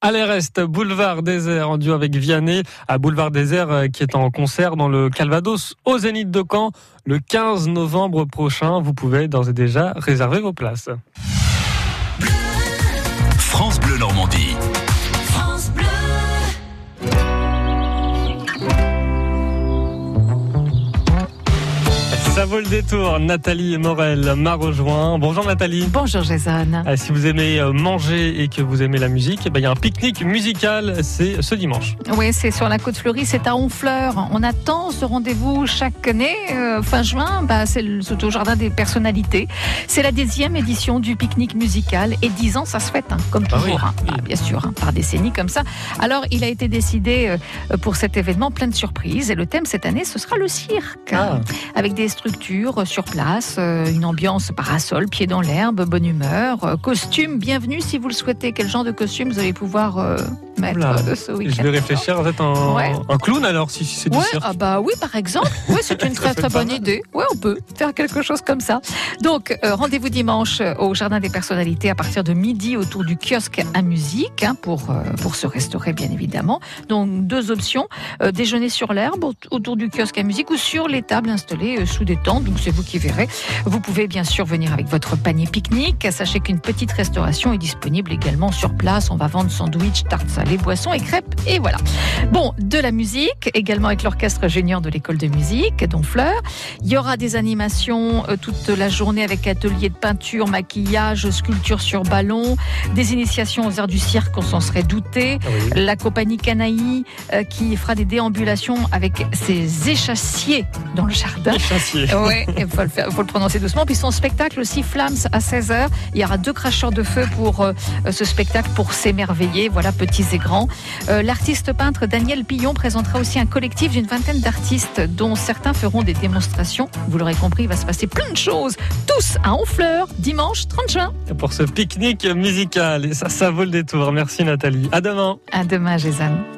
Allez, reste Boulevard Désert en duo avec Vianney à Boulevard Désert euh, qui est en concert dans le Calvados au Zénith de Caen le 15 novembre prochain. Vous pouvez d'ores et déjà réserver vos places. Ça vaut le détour. Nathalie Morel m'a rejoint. Bonjour Nathalie. Bonjour Jason. Ah, si vous aimez euh, manger et que vous aimez la musique, eh ben, il y a un pique-nique musical, c'est ce dimanche. Oui, c'est sur la côte fleurie, c'est à Honfleur. On attend ce rendez-vous chaque année, euh, fin juin, bah, c'est au Jardin des Personnalités. C'est la dixième édition du pique-nique musical et dix ans, ça se fête, hein, comme Ah toujours, oui, hein. oui. Ah, bien sûr, hein, par décennies comme ça. Alors, il a été décidé euh, pour cet événement plein de surprises et le thème cette année, ce sera le cirque. Ah. avec des structures sur place, euh, une ambiance parasol, pied dans l'herbe, bonne humeur, euh, costume, bienvenue si vous le souhaitez. Quel genre de costume vous allez pouvoir euh, mettre Oula, ce week-end Je vais réfléchir, vous êtes un, Ouais. un clown alors, si si c'est Ouais, ah bah oui, par exemple. Ouais, c'est une très très bonne idée. Ouais, on peut faire quelque chose comme ça. Donc, euh, rendez-vous dimanche au Jardin des Personnalités à partir de midi autour du kiosque à musique hein, pour, euh, pour se restaurer, bien évidemment. Donc, deux options. Euh, déjeuner sur l'herbe aut- autour du kiosque à musique ou sur les tables installées sous des tentes. Donc, c'est vous qui verrez. Vous pouvez bien sûr venir avec votre panier pique-nique. Sachez qu'une petite restauration est disponible également sur place. On va vendre sandwichs, tartes salées, boissons et crêpes. Et voilà. Bon, de la musique, également avec l'orchestre junior de l'école de musique, dont Fleur. Il y aura des animations euh, toute la journée avec ateliers de peinture, maquillage, sculpture sur ballon, des initiations aux arts du cirque, on s'en serait douté. Ah oui. La compagnie Canaï euh, qui fera des déambulations avec ses échassiers dans le jardin. Les chassiers. Oui, il faut le, faire- faut le prononcer doucement. Puis son spectacle aussi, Flams, à 16h. Il y aura deux cracheurs de feu pour euh, ce spectacle, pour s'émerveiller, voilà, petits et grands. Euh, L'artiste peintre Daniel Pillon présentera aussi un collectif d'une vingtaine d'artistes, dont certains feront des démonstrations. Vous l'aurez compris, il va se passer plein de choses. Tous à Honfleur, dimanche 30 juin. Pour ce pique-nique musical. Et ça, ça vaut le détour. Merci Nathalie. À demain. À demain, Jason.